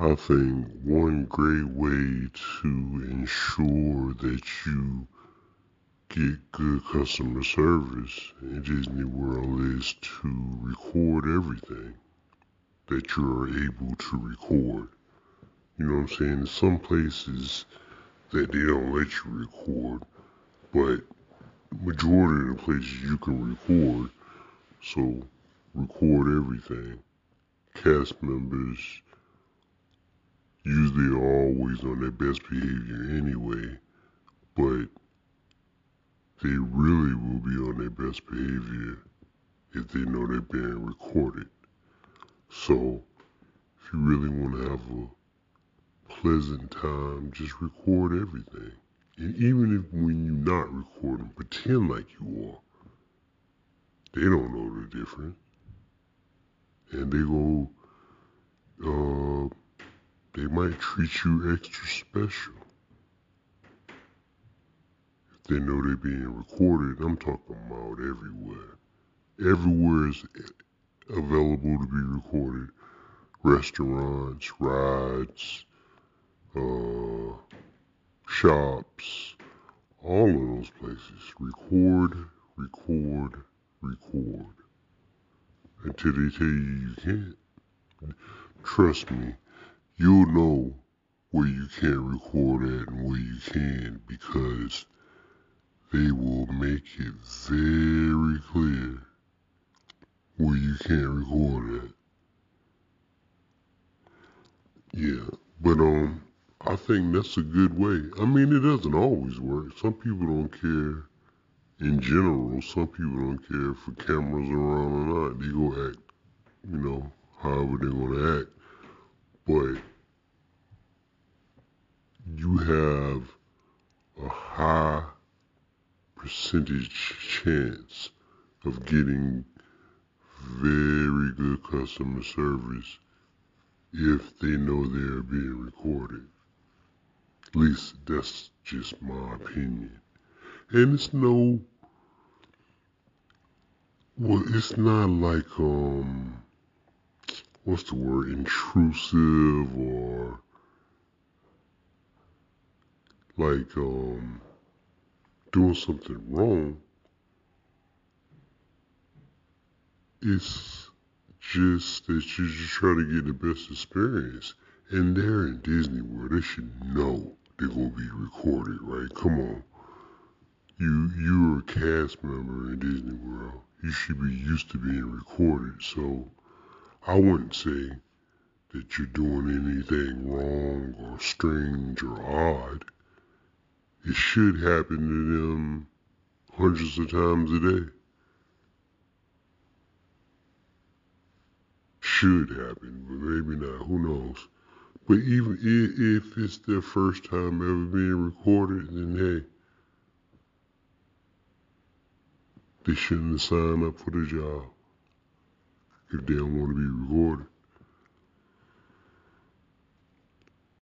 I think one great way to ensure that you get good customer service in Disney World is to record everything that you're able to record. You know what I'm saying? Some places that they don't let you record, but majority of the places you can record. So record everything. Cast members usually are always on their best behavior anyway, but they really will be on their best behavior if they know they're being recorded. So if you really want to have a pleasant time, just record everything. And even if when you're not recording, pretend like you are. They don't know the difference. And they go, they might treat you extra special. If they know they're being recorded, I'm talking about everywhere. Everywhere is available to be recorded. Restaurants, rides, uh, shops, all of those places. Record, record, record. Until they tell you you can't. Trust me, you'll know where you can't record at and where you can because they will make it very clear where you can't record at. Yeah, but um, I think that's a good way. I mean, it doesn't always work. Some people don't care. In general, some people don't care if cameras around or not. They go act, you know, however they're gonna act. But you have a high percentage chance of getting very good customer service if they know they're being recorded. At least that's just my opinion. And it's no, well, it's not like, um, what's the word, intrusive or like, um, doing something wrong. It's just that you just try to get the best experience. And they're in Disney World. They should know they're gonna be recorded, right? Come on. You you're a cast member in Disney World. You should be used to being recorded. So I wouldn't say that you're doing anything wrong or strange or odd. It should happen to them hundreds of times a day. Should happen, but maybe not. Who knows? But even if it's their first time ever being recorded, then hey, they shouldn't signed up for the job if they don't want to be recorded.